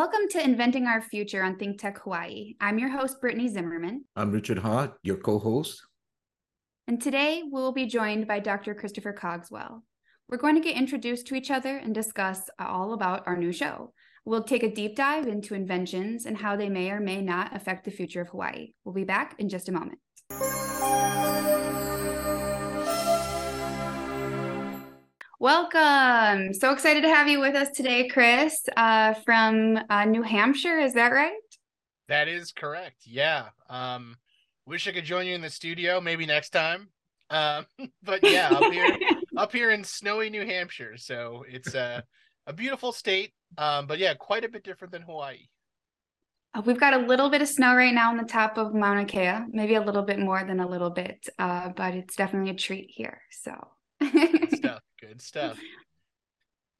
Welcome to Inventing Our Future on Think Tech Hawaii. I'm your host, Brittany Zimmerman. I'm Richard Ha, your co host. And today we'll be joined by Dr. Christopher Cogswell. We're going to get introduced to each other and discuss all about our new show. We'll take a deep dive into inventions and how they may or may not affect the future of Hawaii. We'll be back in just a moment. Welcome. So excited to have you with us today, Chris, uh, from uh, New Hampshire. Is that right? That is correct. Yeah. Um, wish I could join you in the studio maybe next time. Um, but yeah, up here, up here in snowy New Hampshire. So it's a, a beautiful state. Um, but yeah, quite a bit different than Hawaii. Uh, we've got a little bit of snow right now on the top of Mauna Kea, maybe a little bit more than a little bit, uh, but it's definitely a treat here. So stuff. Good stuff.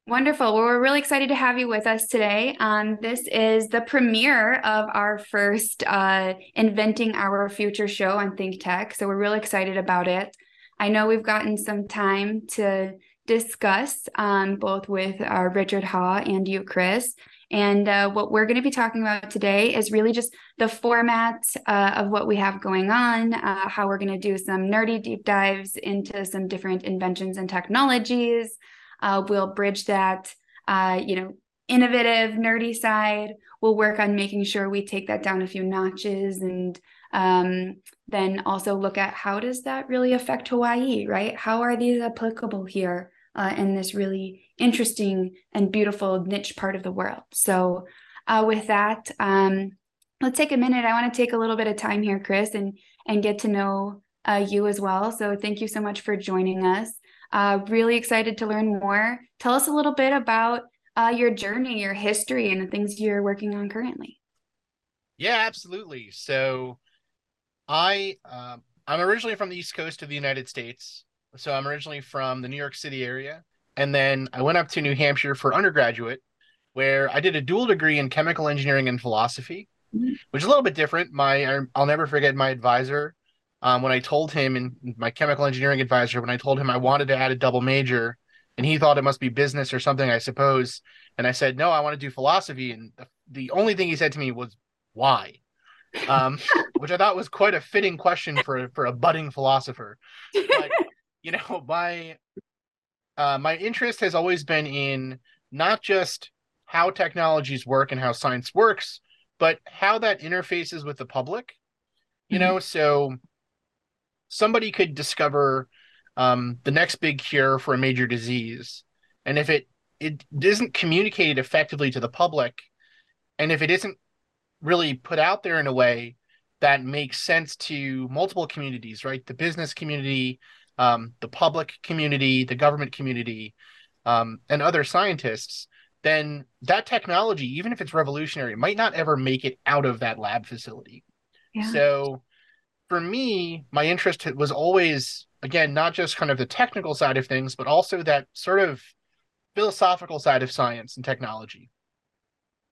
Wonderful. Well, we're really excited to have you with us today. Um, this is the premiere of our first uh, Inventing Our Future show on Think Tech. So we're really excited about it. I know we've gotten some time to discuss um, both with uh, Richard Ha and you, Chris. And uh, what we're going to be talking about today is really just the format uh, of what we have going on, uh, how we're going to do some nerdy deep dives into some different inventions and technologies. Uh, we'll bridge that, uh, you know, innovative, nerdy side. We'll work on making sure we take that down a few notches and um, then also look at how does that really affect Hawaii, right? How are these applicable here? uh, in this really interesting and beautiful niche part of the world. So, uh, with that, um, let's take a minute. I want to take a little bit of time here, Chris, and and get to know uh, you as well. So, thank you so much for joining us. Uh, really excited to learn more. Tell us a little bit about uh, your journey, your history, and the things you're working on currently. Yeah, absolutely. So, I um, I'm originally from the East Coast of the United States. So I'm originally from the New York City area. And then I went up to New Hampshire for undergraduate, where I did a dual degree in chemical engineering and philosophy, which is a little bit different. My I'll never forget my advisor um, when I told him, and my chemical engineering advisor, when I told him I wanted to add a double major, and he thought it must be business or something, I suppose. And I said, no, I want to do philosophy. And the, the only thing he said to me was, why? Um, which I thought was quite a fitting question for for a budding philosopher. But you know, my uh, my interest has always been in not just how technologies work and how science works, but how that interfaces with the public. You mm-hmm. know, so somebody could discover um, the next big cure for a major disease, and if it it isn't communicated effectively to the public, and if it isn't really put out there in a way that makes sense to multiple communities, right? The business community, um, the public community, the government community, um, and other scientists, then that technology, even if it's revolutionary, might not ever make it out of that lab facility. Yeah. So for me, my interest was always, again, not just kind of the technical side of things, but also that sort of philosophical side of science and technology.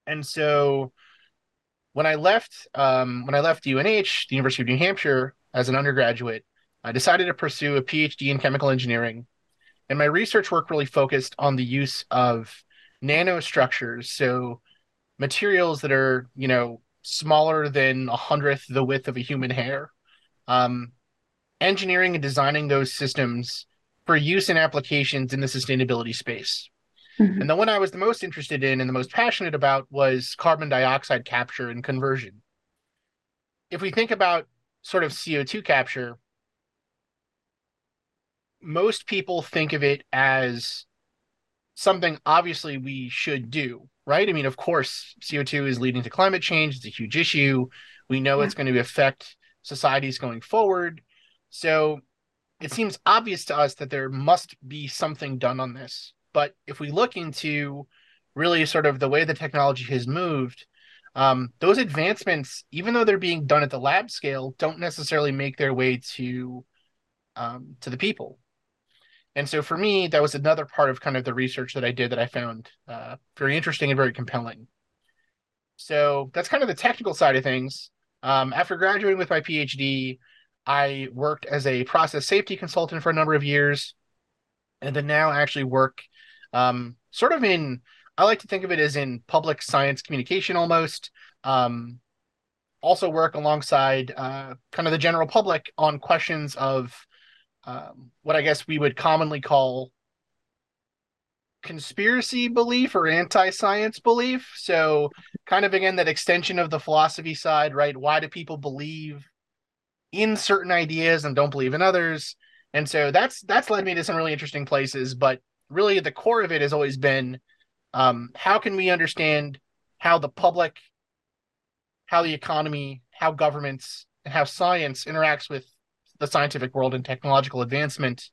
And so when I left, um, when I left UNH, the University of New Hampshire, as an undergraduate, I decided to pursue a PhD in chemical engineering, and my research work really focused on the use of nanostructures, so materials that are, you know, smaller than a hundredth the width of a human hair. Um, engineering and designing those systems for use in applications in the sustainability space. Mm-hmm. And the one I was the most interested in and the most passionate about was carbon dioxide capture and conversion. If we think about sort of CO2 capture, most people think of it as something obviously we should do, right? I mean, of course, CO2 is leading to climate change, it's a huge issue. We know yeah. it's going to affect societies going forward. So it seems obvious to us that there must be something done on this. But if we look into really sort of the way the technology has moved, um, those advancements, even though they're being done at the lab scale, don't necessarily make their way to um, to the people. And so for me, that was another part of kind of the research that I did that I found uh, very interesting and very compelling. So that's kind of the technical side of things. Um, after graduating with my PhD, I worked as a process safety consultant for a number of years, and then now actually work um, sort of in I like to think of it as in public science communication almost. Um, also work alongside uh, kind of the general public on questions of um, what I guess we would commonly call conspiracy belief or anti-science belief. So kind of again that extension of the philosophy side, right? Why do people believe in certain ideas and don't believe in others? And so that's that's led me to some really interesting places, but really the core of it has always been um, how can we understand how the public, how the economy, how governments, and how science interacts with the scientific world and technological advancement,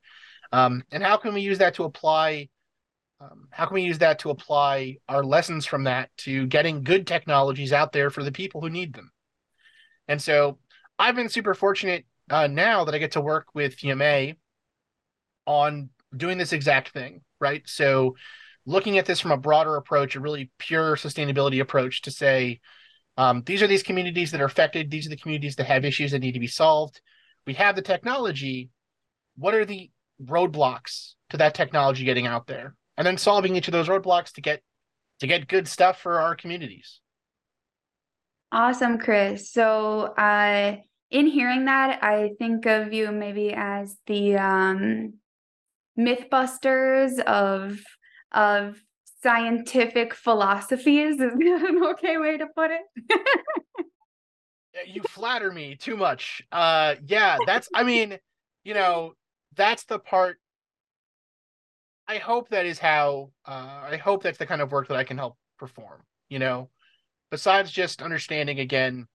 um, and how can we use that to apply um, how can we use that to apply our lessons from that to getting good technologies out there for the people who need them? And so I've been super fortunate uh, now that I get to work with UMA on doing this exact thing, right? So looking at this from a broader approach, a really pure sustainability approach to say, um, these are these communities that are affected. These are the communities that have issues that need to be solved. We have the technology. What are the roadblocks to that technology getting out there? and then solving each of those roadblocks to get to get good stuff for our communities. Awesome, Chris. So, uh, in hearing that, I think of you maybe as the um, mythbusters of of scientific philosophies. Is that an okay way to put it? you flatter me too much. Uh, yeah, that's. I mean, you know, that's the part I hope that is how uh, I hope that's the kind of work that I can help perform. You know, besides just understanding again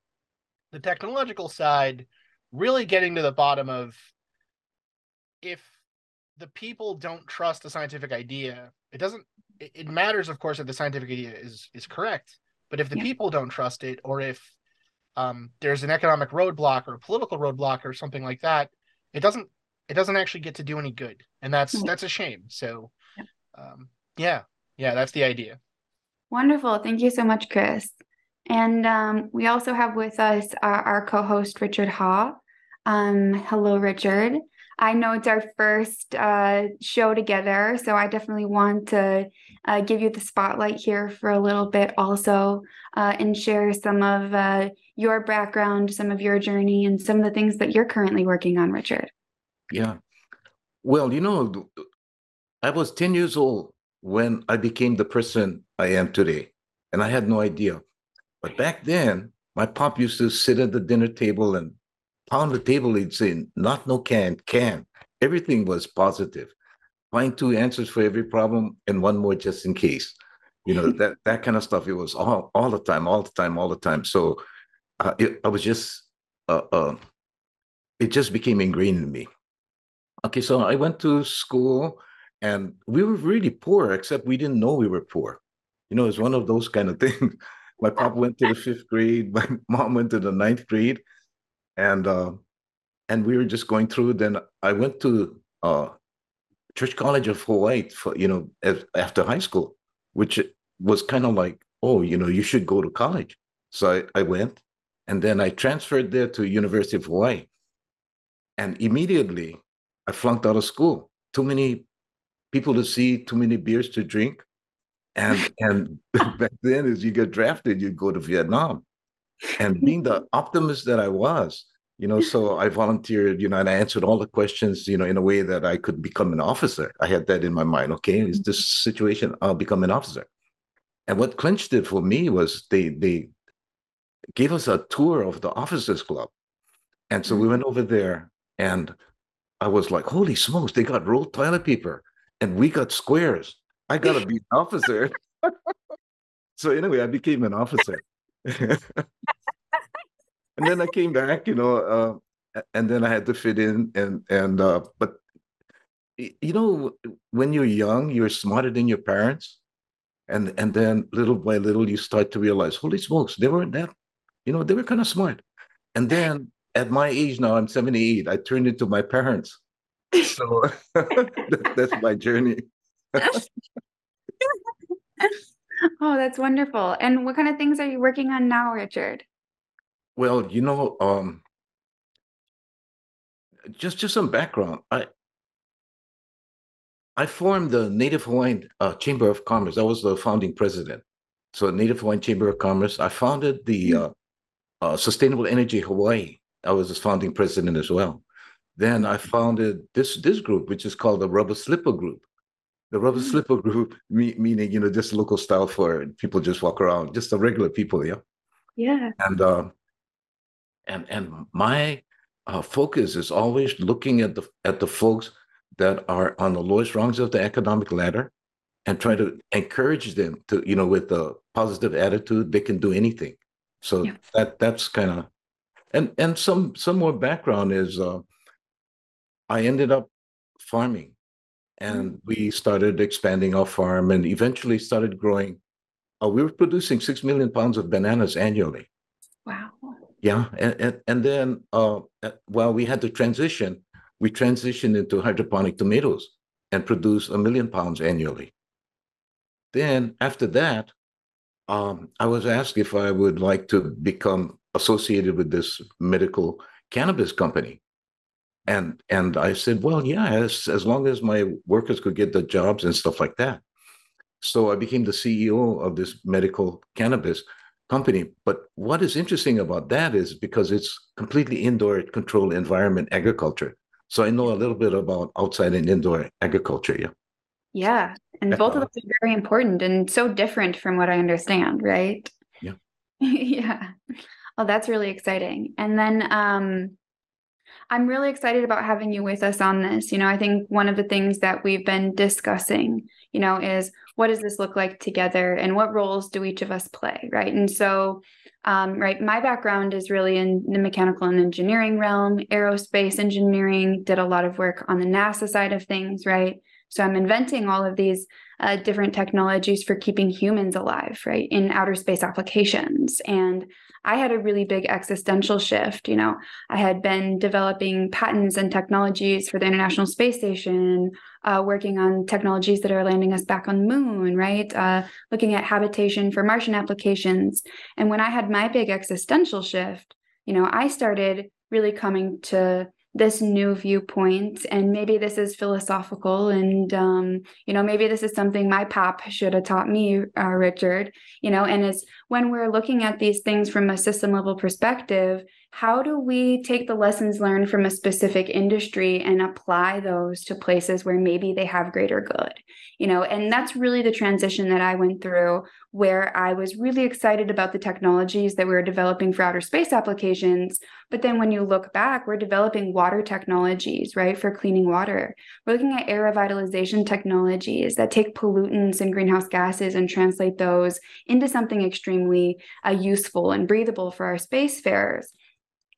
the technological side, really getting to the bottom of if the people don't trust the scientific idea, it doesn't. It, it matters, of course, that the scientific idea is is correct. But if the yeah. people don't trust it, or if um, there's an economic roadblock or a political roadblock or something like that, it doesn't it doesn't actually get to do any good, and that's mm-hmm. that's a shame. So, um, yeah, yeah, that's the idea. Wonderful. Thank you so much, Chris. And um, we also have with us our, our co-host Richard Ha. Um, hello, Richard. I know it's our first uh, show together, so I definitely want to uh, give you the spotlight here for a little bit, also, uh, and share some of uh, your background, some of your journey, and some of the things that you're currently working on, Richard. Yeah. Well, you know, I was 10 years old when I became the person I am today, and I had no idea. But back then, my pop used to sit at the dinner table and pound the table. it's in, not no can, can. Everything was positive. Find two answers for every problem and one more just in case. You know, that that kind of stuff. It was all all the time, all the time, all the time. So uh, it, I was just, uh, uh, it just became ingrained in me. Okay, so I went to school and we were really poor, except we didn't know we were poor. You know, it's one of those kind of things. my pop went to the fifth grade, my mom went to the ninth grade, and uh, and we were just going through. Then I went to uh, Church College of Hawaii for you know as, after high school, which was kind of like, oh, you know, you should go to college. So I, I went, and then I transferred there to University of Hawaii, and immediately I flunked out of school. Too many people to see, too many beers to drink. And and back then, as you get drafted, you go to Vietnam. And being the optimist that I was, you know, so I volunteered, you know, and I answered all the questions, you know, in a way that I could become an officer. I had that in my mind. Okay, is this situation? I'll become an officer. And what clinched it for me was they they gave us a tour of the officers club. And so we mm. went over there and I was like, holy smokes, they got rolled toilet paper and we got squares. I gotta be an officer. so anyway, I became an officer. and then I came back, you know, uh, and then I had to fit in and and uh, but you know, when you're young, you're smarter than your parents. And and then little by little you start to realize, holy smokes, they weren't that, you know, they were kind of smart. And then at my age now, I'm 78. I turned into my parents. So that's my journey. oh, that's wonderful. And what kind of things are you working on now, Richard? Well, you know, um, just just some background. I I formed the Native Hawaiian uh, Chamber of Commerce. I was the founding president. So Native Hawaiian Chamber of Commerce. I founded the uh, uh, Sustainable Energy Hawaii. I was the founding president as well. Then I founded this this group, which is called the Rubber Slipper Group. The Rubber Mm. Slipper Group, me, meaning you know just local style for people just walk around, just the regular people, yeah. Yeah. And uh, and and my uh, focus is always looking at the at the folks that are on the lowest rungs of the economic ladder, and try to encourage them to you know with a positive attitude they can do anything. So Yeah. that that's kind of and and some some more background is uh, I ended up farming, and we started expanding our farm, and eventually started growing. Uh, we were producing six million pounds of bananas annually. Wow. Yeah, and and, and then uh, while we had to transition, we transitioned into hydroponic tomatoes and produce a million pounds annually. Then after that, um, I was asked if I would like to become associated with this medical cannabis company, and and I said, well, yeah, as as long as my workers could get the jobs and stuff like that. So I became the CEO of this medical cannabis company. But what is interesting about that is because it's completely indoor controlled environment agriculture. So I know a little bit about outside and indoor agriculture. Yeah. Yeah. And both of those are very important and so different from what I understand, right? Yeah. yeah. Oh, that's really exciting. And then um I'm really excited about having you with us on this. You know, I think one of the things that we've been discussing, you know, is what does this look like together and what roles do each of us play, right? And so, um, right, my background is really in the mechanical and engineering realm, aerospace engineering, did a lot of work on the NASA side of things, right? So I'm inventing all of these uh, different technologies for keeping humans alive, right, in outer space applications. And I had a really big existential shift. You know, I had been developing patents and technologies for the International Space Station, uh, working on technologies that are landing us back on the moon, right? Uh, looking at habitation for Martian applications. And when I had my big existential shift, you know, I started really coming to this new viewpoint and maybe this is philosophical and um, you know maybe this is something my pop should have taught me uh, richard you know and it's when we're looking at these things from a system level perspective how do we take the lessons learned from a specific industry and apply those to places where maybe they have greater good? You know and that's really the transition that i went through where i was really excited about the technologies that we were developing for outer space applications. But then when you look back we're developing water technologies right for cleaning water. We're looking at air revitalization technologies that take pollutants and greenhouse gases and translate those into something extremely uh, useful and breathable for our spacefarers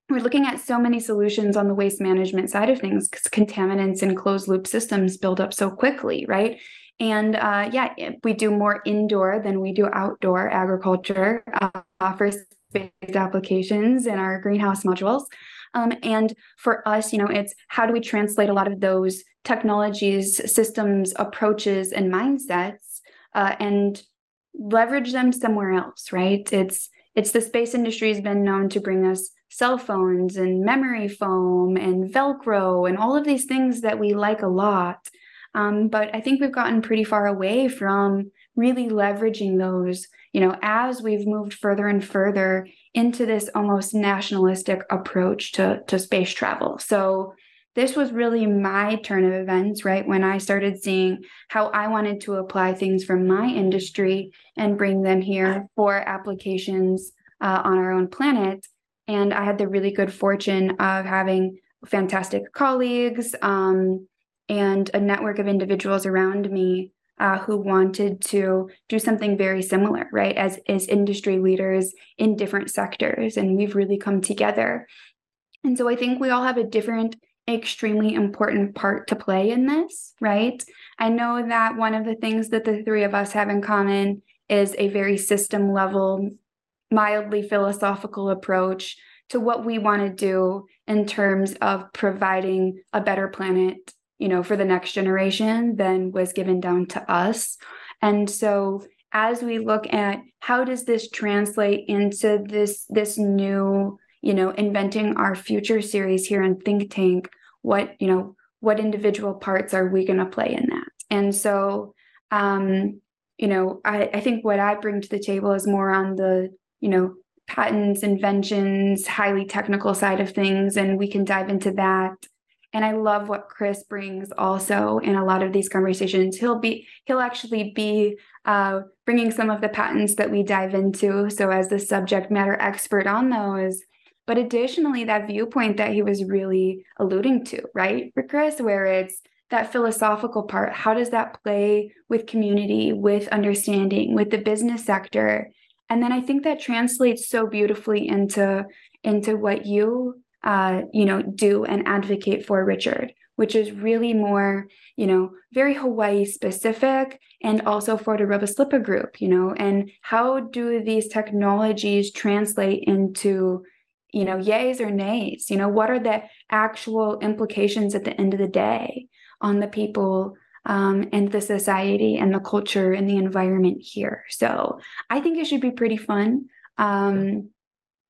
we're looking at so many solutions on the waste management side of things because contaminants and closed loop systems build up so quickly, right? And uh, yeah, we do more indoor than we do outdoor agriculture uh, for space applications in our greenhouse modules. Um, and for us, you know, it's how do we translate a lot of those technologies, systems, approaches, and mindsets uh, and leverage them somewhere else, right? It's it's the space industry has been known to bring us cell phones and memory foam and Velcro and all of these things that we like a lot. Um, but I think we've gotten pretty far away from really leveraging those, you know, as we've moved further and further into this almost nationalistic approach to, to space travel. So this was really my turn of events, right? When I started seeing how I wanted to apply things from my industry and bring them here for applications uh, on our own planet. And I had the really good fortune of having fantastic colleagues um, and a network of individuals around me uh, who wanted to do something very similar, right? As as industry leaders in different sectors, and we've really come together. And so I think we all have a different, extremely important part to play in this, right? I know that one of the things that the three of us have in common is a very system level mildly philosophical approach to what we want to do in terms of providing a better planet you know for the next generation than was given down to us. And so as we look at how does this translate into this this new you know inventing our future series here in Think Tech what you know what individual parts are we going to play in that? And so, um, you know, I, I think what I bring to the table is more on the, you know, patents, inventions, highly technical side of things, and we can dive into that. And I love what Chris brings also in a lot of these conversations. He'll be he'll actually be uh, bringing some of the patents that we dive into. So as the subject matter expert on those, but additionally, that viewpoint that he was really alluding to, right, for Chris, where it's that philosophical part. How does that play with community, with understanding, with the business sector? And then i think that translates so beautifully into into what you uh, you know do and advocate for richard which is really more you know very hawaii specific and also for the Rubber Slipper group you know and how do these technologies translate into you know yays or nays? You know what are the actual implications at the end of the day on the people um, and the society and the culture and the environment here. So I think it should be pretty fun um,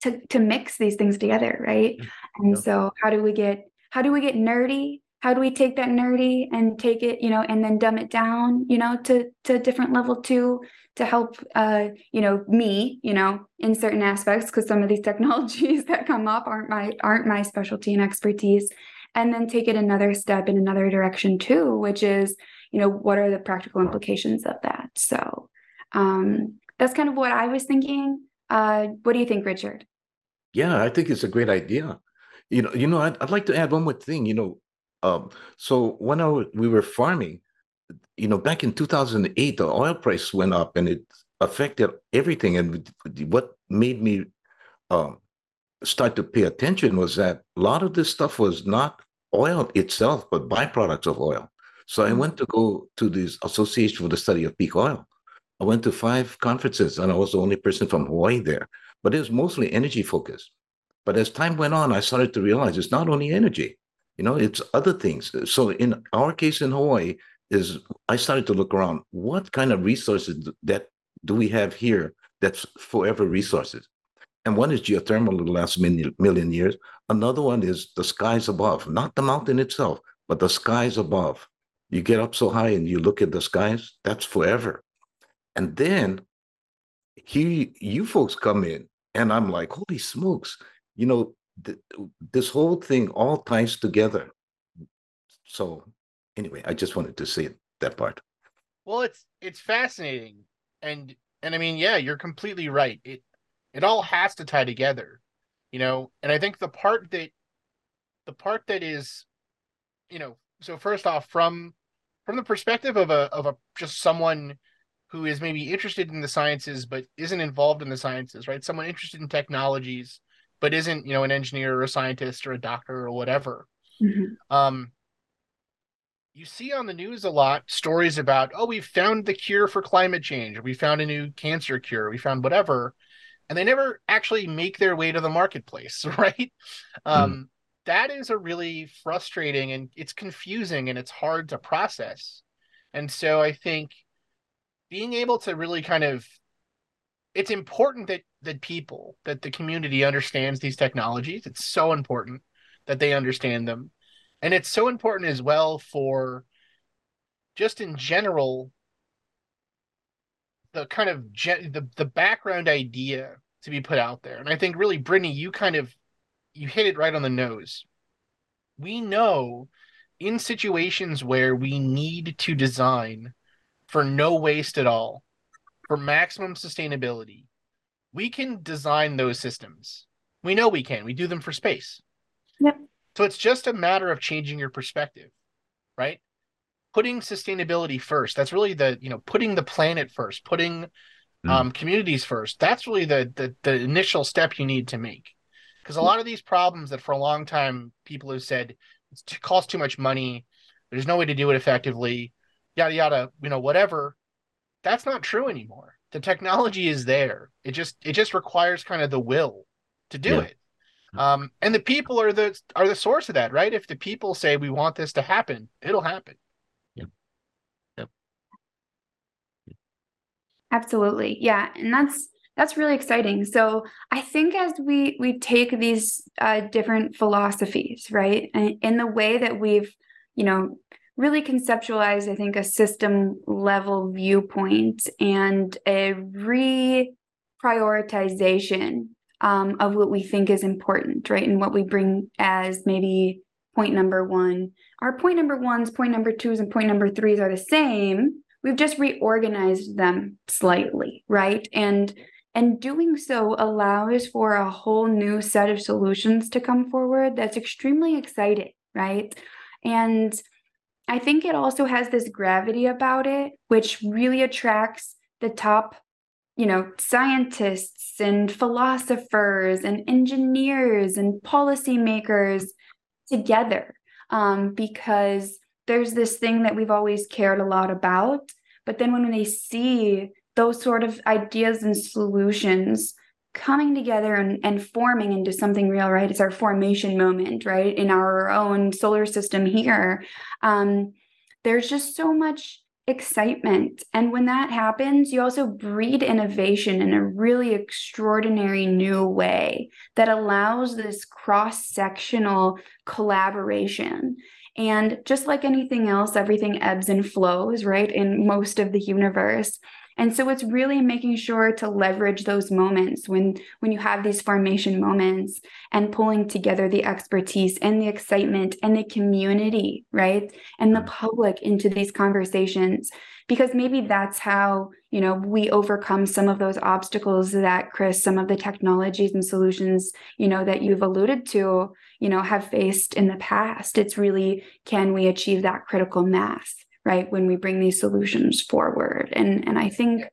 to to mix these things together, right? And yeah. so how do we get how do we get nerdy? How do we take that nerdy and take it, you know, and then dumb it down, you know, to to a different level too, to help, uh, you know, me, you know, in certain aspects, because some of these technologies that come up aren't my aren't my specialty and expertise and then take it another step in another direction too which is you know what are the practical implications of that? So um, that's kind of what i was thinking. Uh, what do you think richard? Yeah i think it's a great idea. You know you know i'd, I'd like to add one more thing you know um, so when I, we were farming you know back in 2008 the oil price went up and it affected everything and what made me um, start to pay attention was that a lot of this stuff was not oil itself, but byproducts of oil. So I mm-hmm. went to go to this Association for the Study of Peak Oil. I went to five conferences and I was the only person from Hawaii there, but it was mostly energy focused. But as time went on, I started to realize it's not only energy, you know, it's other things. So in our case in Hawaii, is I started to look around what kind of resources that do we have here that's forever resources and one is geothermal in the last million, million years. Another one is the skies above, not the mountain itself, but the skies above. You get up so high and you look at the skies, that's forever. And then he, you folks come in, and I'm like, holy smokes, you know, th- this whole thing all ties together. So, anyway, I just wanted to say that part. Well, it's it's fascinating, and and I mean, yeah, you're completely right. It it all has to tie together, you know. And I think the part that the part that is, you know, so first off, from from the perspective of a of a just someone who is maybe interested in the sciences but isn't involved in the sciences, right? Someone interested in technologies but isn't, you know, an engineer or a scientist or a doctor or whatever. Mm-hmm. Um, you see on the news a lot stories about, oh, we found the cure for climate change, or we found a new cancer cure, we found whatever and they never actually make their way to the marketplace, right? Um, mm. That is a really frustrating and it's confusing and it's hard to process. And so I think being able to really kind of it's important that that people that the community understands these technologies it's so important that they understand them and it's so important as well for just in general the kind of gen- the the background idea to be put out there. And I think really, Brittany, you kind of you hit it right on the nose. We know in situations where we need to design for no waste at all, for maximum sustainability, we can design those systems. We know we can. We do them for space. Yep. So it's just a matter of changing your perspective, right? Putting sustainability first. That's really the, you know, putting the planet first, putting mm. um, communities first. That's really the, the the initial step you need to make, because a lot of these problems that for a long time people have said it costs too much money, there's no way to do it effectively, yada yada, you know, whatever. That's not true anymore. The technology is there. It just it just requires kind of the will to do yeah. it. Um, and the people are the are the source of that, right? If the people say we want this to happen, it'll happen. Absolutely. Yeah. And that's that's really exciting. So I think as we we take these uh, different philosophies, right, and in the way that we've, you know, really conceptualized, I think, a system level viewpoint and a reprioritization um, of what we think is important, right? And what we bring as maybe point number one. Our point number ones, point number twos, and point number threes are the same. We've just reorganized them slightly, right? And and doing so allows for a whole new set of solutions to come forward that's extremely exciting, right? And I think it also has this gravity about it, which really attracts the top, you know, scientists and philosophers and engineers and policymakers together. Um, because there's this thing that we've always cared a lot about. But then when they see those sort of ideas and solutions coming together and, and forming into something real, right? It's our formation moment, right? In our own solar system here. Um, there's just so much excitement. And when that happens, you also breed innovation in a really extraordinary new way that allows this cross sectional collaboration. And just like anything else, everything ebbs and flows, right? In most of the universe. And so it's really making sure to leverage those moments when when you have these formation moments and pulling together the expertise and the excitement and the community, right? And the public into these conversations because maybe that's how, you know, we overcome some of those obstacles that Chris some of the technologies and solutions, you know, that you've alluded to, you know, have faced in the past. It's really can we achieve that critical mass? right when we bring these solutions forward and and i think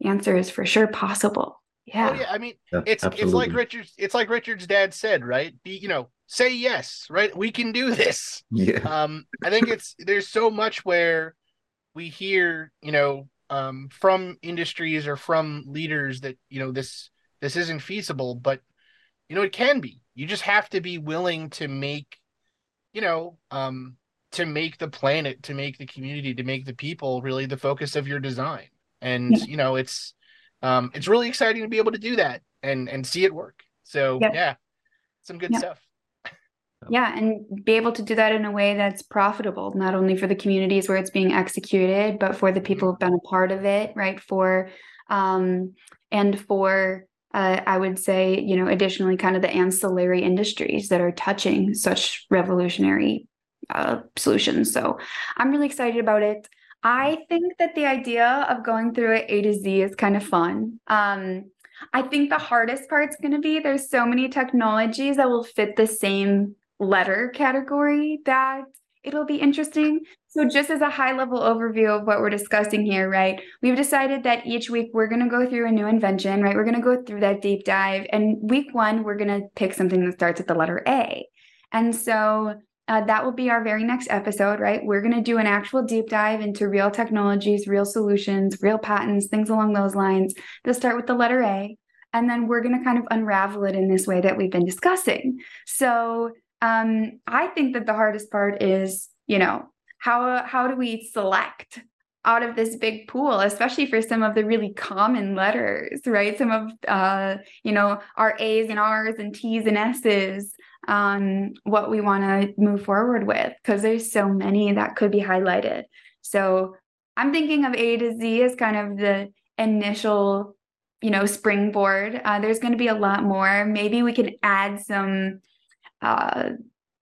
the answer is for sure possible yeah, oh, yeah i mean yeah, it's absolutely. it's like richard's it's like richard's dad said right be you know say yes right we can do this yeah um i think it's there's so much where we hear you know um from industries or from leaders that you know this this isn't feasible but you know it can be you just have to be willing to make you know um to make the planet, to make the community, to make the people really the focus of your design. And yeah. you know, it's um it's really exciting to be able to do that and and see it work. So yeah, yeah some good yeah. stuff. Yeah, and be able to do that in a way that's profitable, not only for the communities where it's being executed, but for the people who've been a part of it, right? For um and for uh, I would say, you know, additionally, kind of the ancillary industries that are touching such revolutionary uh, solutions. So I'm really excited about it. I think that the idea of going through it A to Z is kind of fun. Um, I think the hardest part's going to be there's so many technologies that will fit the same letter category that it'll be interesting. So, just as a high level overview of what we're discussing here, right? We've decided that each week we're going to go through a new invention, right? We're going to go through that deep dive. And week one, we're going to pick something that starts with the letter A. And so, uh, that will be our very next episode, right? We're going to do an actual deep dive into real technologies, real solutions, real patents, things along those lines that start with the letter A. And then we're going to kind of unravel it in this way that we've been discussing. So um, I think that the hardest part is, you know, how how do we select out of this big pool, especially for some of the really common letters, right? Some of uh, you know, our A's and R's and T's and S's um, what we want to move forward with because there's so many that could be highlighted. So I'm thinking of A to Z as kind of the initial, you know, springboard. Uh, there's going to be a lot more. Maybe we can add some uh,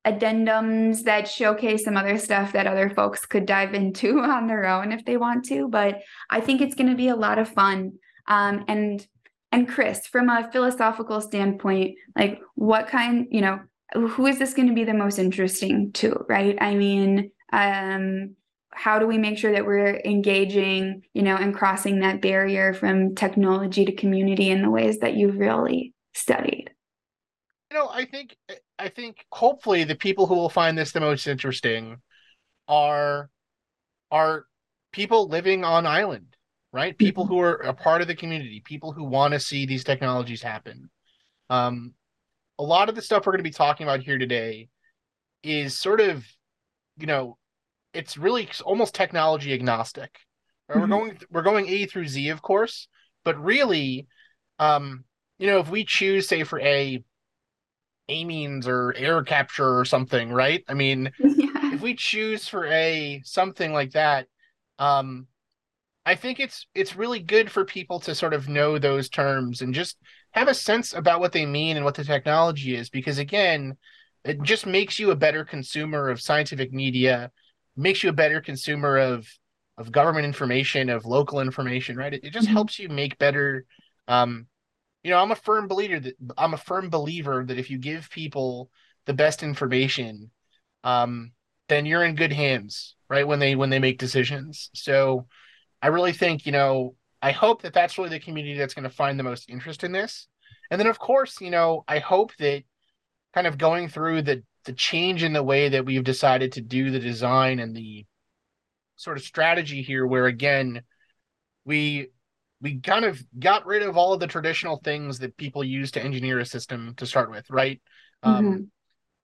addendums that showcase some other stuff that other folks could dive into on their own if they want to. But I think it's going to be a lot of fun. Um, and and Chris, from a philosophical standpoint, like what kind, you know, who is this going to be the most interesting to, right? I mean, um, how do we make sure that we're engaging, you know, and crossing that barrier from technology to community in the ways that you've really studied? You know, I think I think hopefully the people who will find this the most interesting are are people living on island, right? People who are a part of the community, people who want to see these technologies happen. Um, a lot of the stuff we're going to be talking about here today is sort of, you know, it's really almost technology agnostic. Right? Mm-hmm. We're going we're going A through Z, of course, but really, um, you know, if we choose, say, for A, amines or air capture or something, right? I mean, yeah. if we choose for a something like that, um, I think it's it's really good for people to sort of know those terms and just have a sense about what they mean and what the technology is because again, it just makes you a better consumer of scientific media, makes you a better consumer of of government information, of local information, right? It, it just mm-hmm. helps you make better um you know, I'm a firm believer that I'm a firm believer that if you give people the best information, um, then you're in good hands, right? When they when they make decisions. So I really think, you know, I hope that that's really the community that's going to find the most interest in this. And then, of course, you know, I hope that kind of going through the the change in the way that we've decided to do the design and the sort of strategy here, where again, we we kind of got rid of all of the traditional things that people use to engineer a system to start with, right? Um, mm-hmm. Um,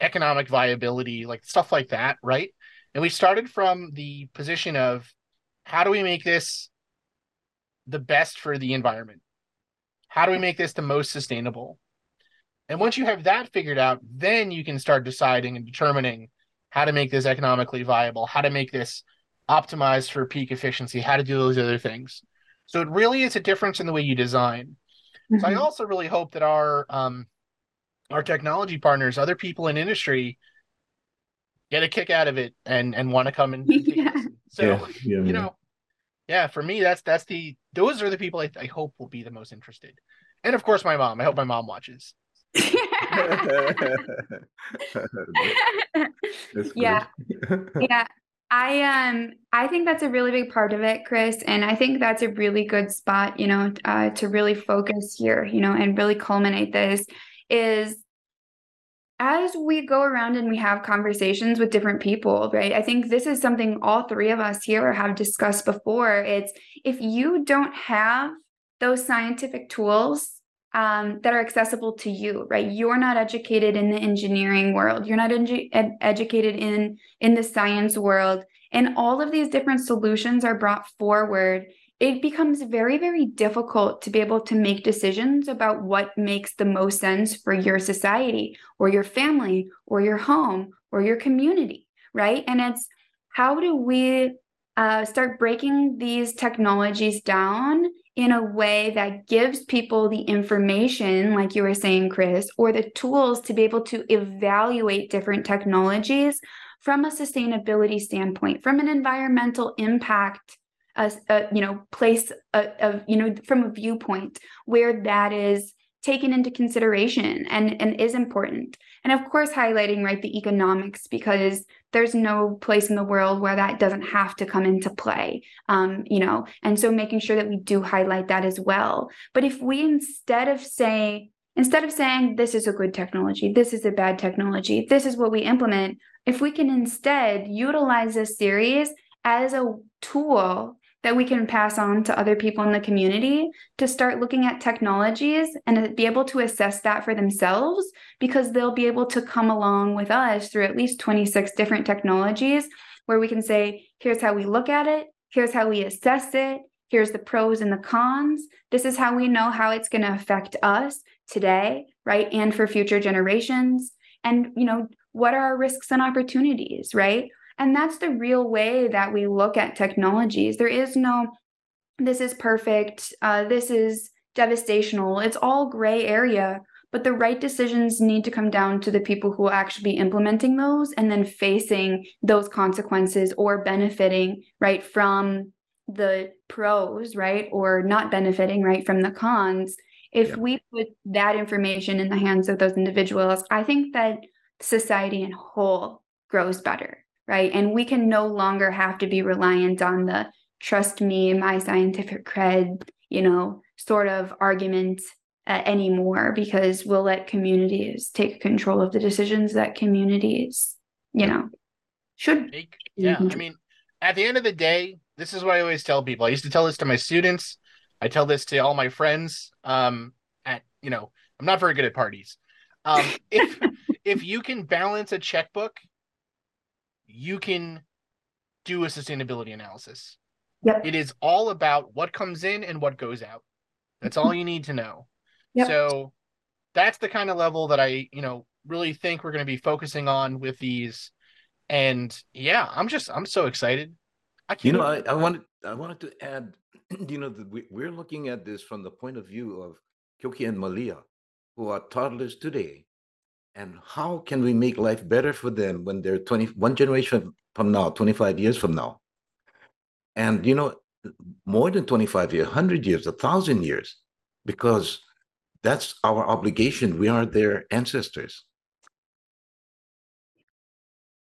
economic viability, like stuff like that, right? And we started from the position of how do we make this the best for the environment? How do we make this the most sustainable? And once you have that figured out, then you can start deciding and determining how to make this economically viable, how to make this optimized for peak efficiency, how to do those other things. So it really is a difference in the way you design. Mm-hmm. So I mm-hmm. also really hope that our um, our technology partners, other people in industry, get a kick out of it and and want to come and yeah. so yeah, yeah, you know yeah for me that's that's the those are the people I, I hope will be the most interested and of course my mom i hope my mom watches yeah yeah I um I think that's a really big part of it, Chris, and I think that's a really good spot, you know, uh, to really focus here, you know, and really culminate this is as we go around and we have conversations with different people, right? I think this is something all three of us here have discussed before. It's if you don't have those scientific tools um, that are accessible to you right? You're not educated in the engineering world. You're not ed- educated in in the science world. And all of these different solutions are brought forward. It becomes very very difficult to be able to make decisions about what makes the most sense for your society or your family or your home or your community right? And it's how do we uh, start breaking these technologies down in a way that gives people the information, like you were saying, Chris, or the tools to be able to evaluate different technologies from a sustainability standpoint, from an environmental impact, uh, uh, you know, place of, of, you know, from a viewpoint where that is taken into consideration and, and is important. And of course, highlighting, right, the economics, because there's no place in the world where that doesn't have to come into play, um, you know, and so making sure that we do highlight that as well. But if we instead of say, instead of saying this is a good technology, this is a bad technology, this is what we implement, if we can instead utilize this series as a tool that we can pass on to other people in the community to start looking at technologies and be able to assess that for themselves because they'll be able to come along with us through at least 26 different technologies where we can say, here's how we look at it, here's how we assess it, here's the pros and the cons. This is how we know how it's going to affect us today, right? And for future generations. And, you know, what are our risks and opportunities, right? And that's the real way that we look at technologies. There is no, this is perfect, uh, this is devastational. It's all gray area, but the right decisions need to come down to the people who will actually be implementing those and then facing those consequences or benefiting, right, from the pros, right, or not benefiting, right, from the cons. If yeah. we put that information in the hands of those individuals, I think that society in whole grows better right? And we can no longer have to be reliant on the trust me, my scientific cred, you know, sort of argument uh, anymore because we'll let communities take control of the decisions that communities, you know, should. Make, yeah. I mean, at the end of the day, this is what I always tell people. I used to tell this to my students. I tell this to all my friends. Um, at you know, I'm not very good at parties. Um, if if you can balance a checkbook you can do a sustainability analysis. Yep. It is all about what comes in and what goes out. That's all you need to know. Yep. So that's the kind of level that I, you know, really think we're going to be focusing on with these. And yeah, I'm just I'm so excited. I can't you know, I, I wanted I wanted to add, you know, that we, we're looking at this from the point of view of Kyoki and Malia, who are toddlers today. And how can we make life better for them when they're 20, one generation from now, 25 years from now? And, you know, more than 25 years, 100 years, 1,000 years, because that's our obligation. We are their ancestors.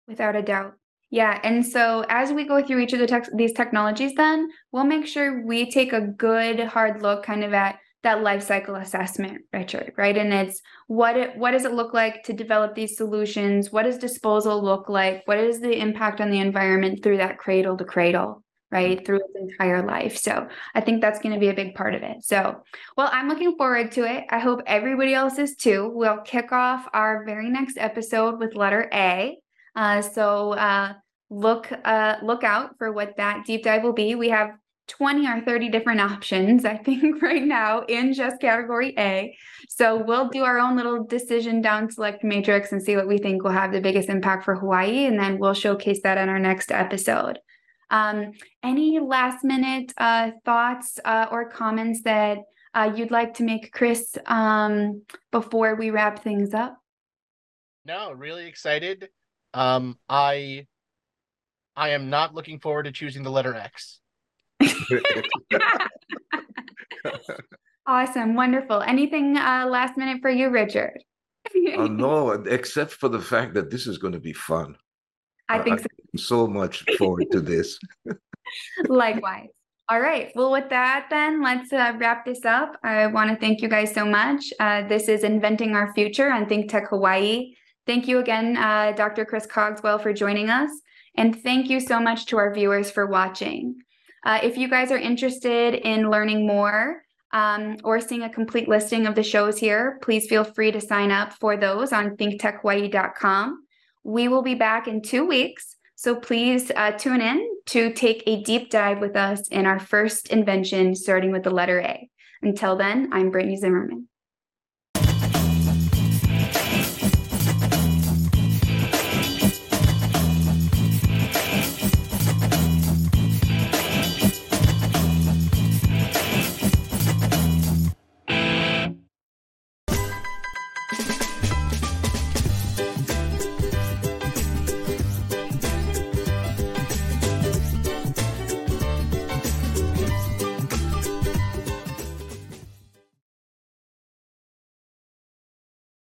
Without a doubt. Yeah, and so as we go through each of the tech these technologies, then we'll make sure we take a good hard look kind of at that life cycle assessment, Richard, right? And it's what it what does it look like to develop these solutions? What does disposal look like? What is the impact on the environment through that cradle to cradle? right through its entire life so i think that's going to be a big part of it so well i'm looking forward to it i hope everybody else is too we'll kick off our very next episode with letter a uh, so uh, look uh, look out for what that deep dive will be we have 20 or 30 different options, I think, right now in just category A. So we'll do our own little decision down select matrix and see what we think will have the biggest impact for Hawaii. And then we'll showcase that in our next episode. Um, any last minute uh, thoughts uh, or comments that uh, you'd like to make, Chris, um, before we wrap things up? No, really excited. Um, I I am not looking forward to choosing the letter X. awesome, wonderful. Anything uh, last minute for you, Richard? uh, no, except for the fact that this is going to be fun. I think so. I'm so much forward to this. Likewise. All right. Well, with that, then let's uh, wrap this up. I want to thank you guys so much. Uh, this is Inventing Our Future on Think Tech Hawaii. Thank you again, uh, Dr. Chris Cogswell, for joining us. And thank you so much to our viewers for watching. Uh, if you guys are interested in learning more um, or seeing a complete listing of the shows here, please feel free to sign up for those on thinktechhawaii.com. We will be back in two weeks, so please uh, tune in to take a deep dive with us in our first invention, starting with the letter A. Until then, I'm Brittany Zimmerman.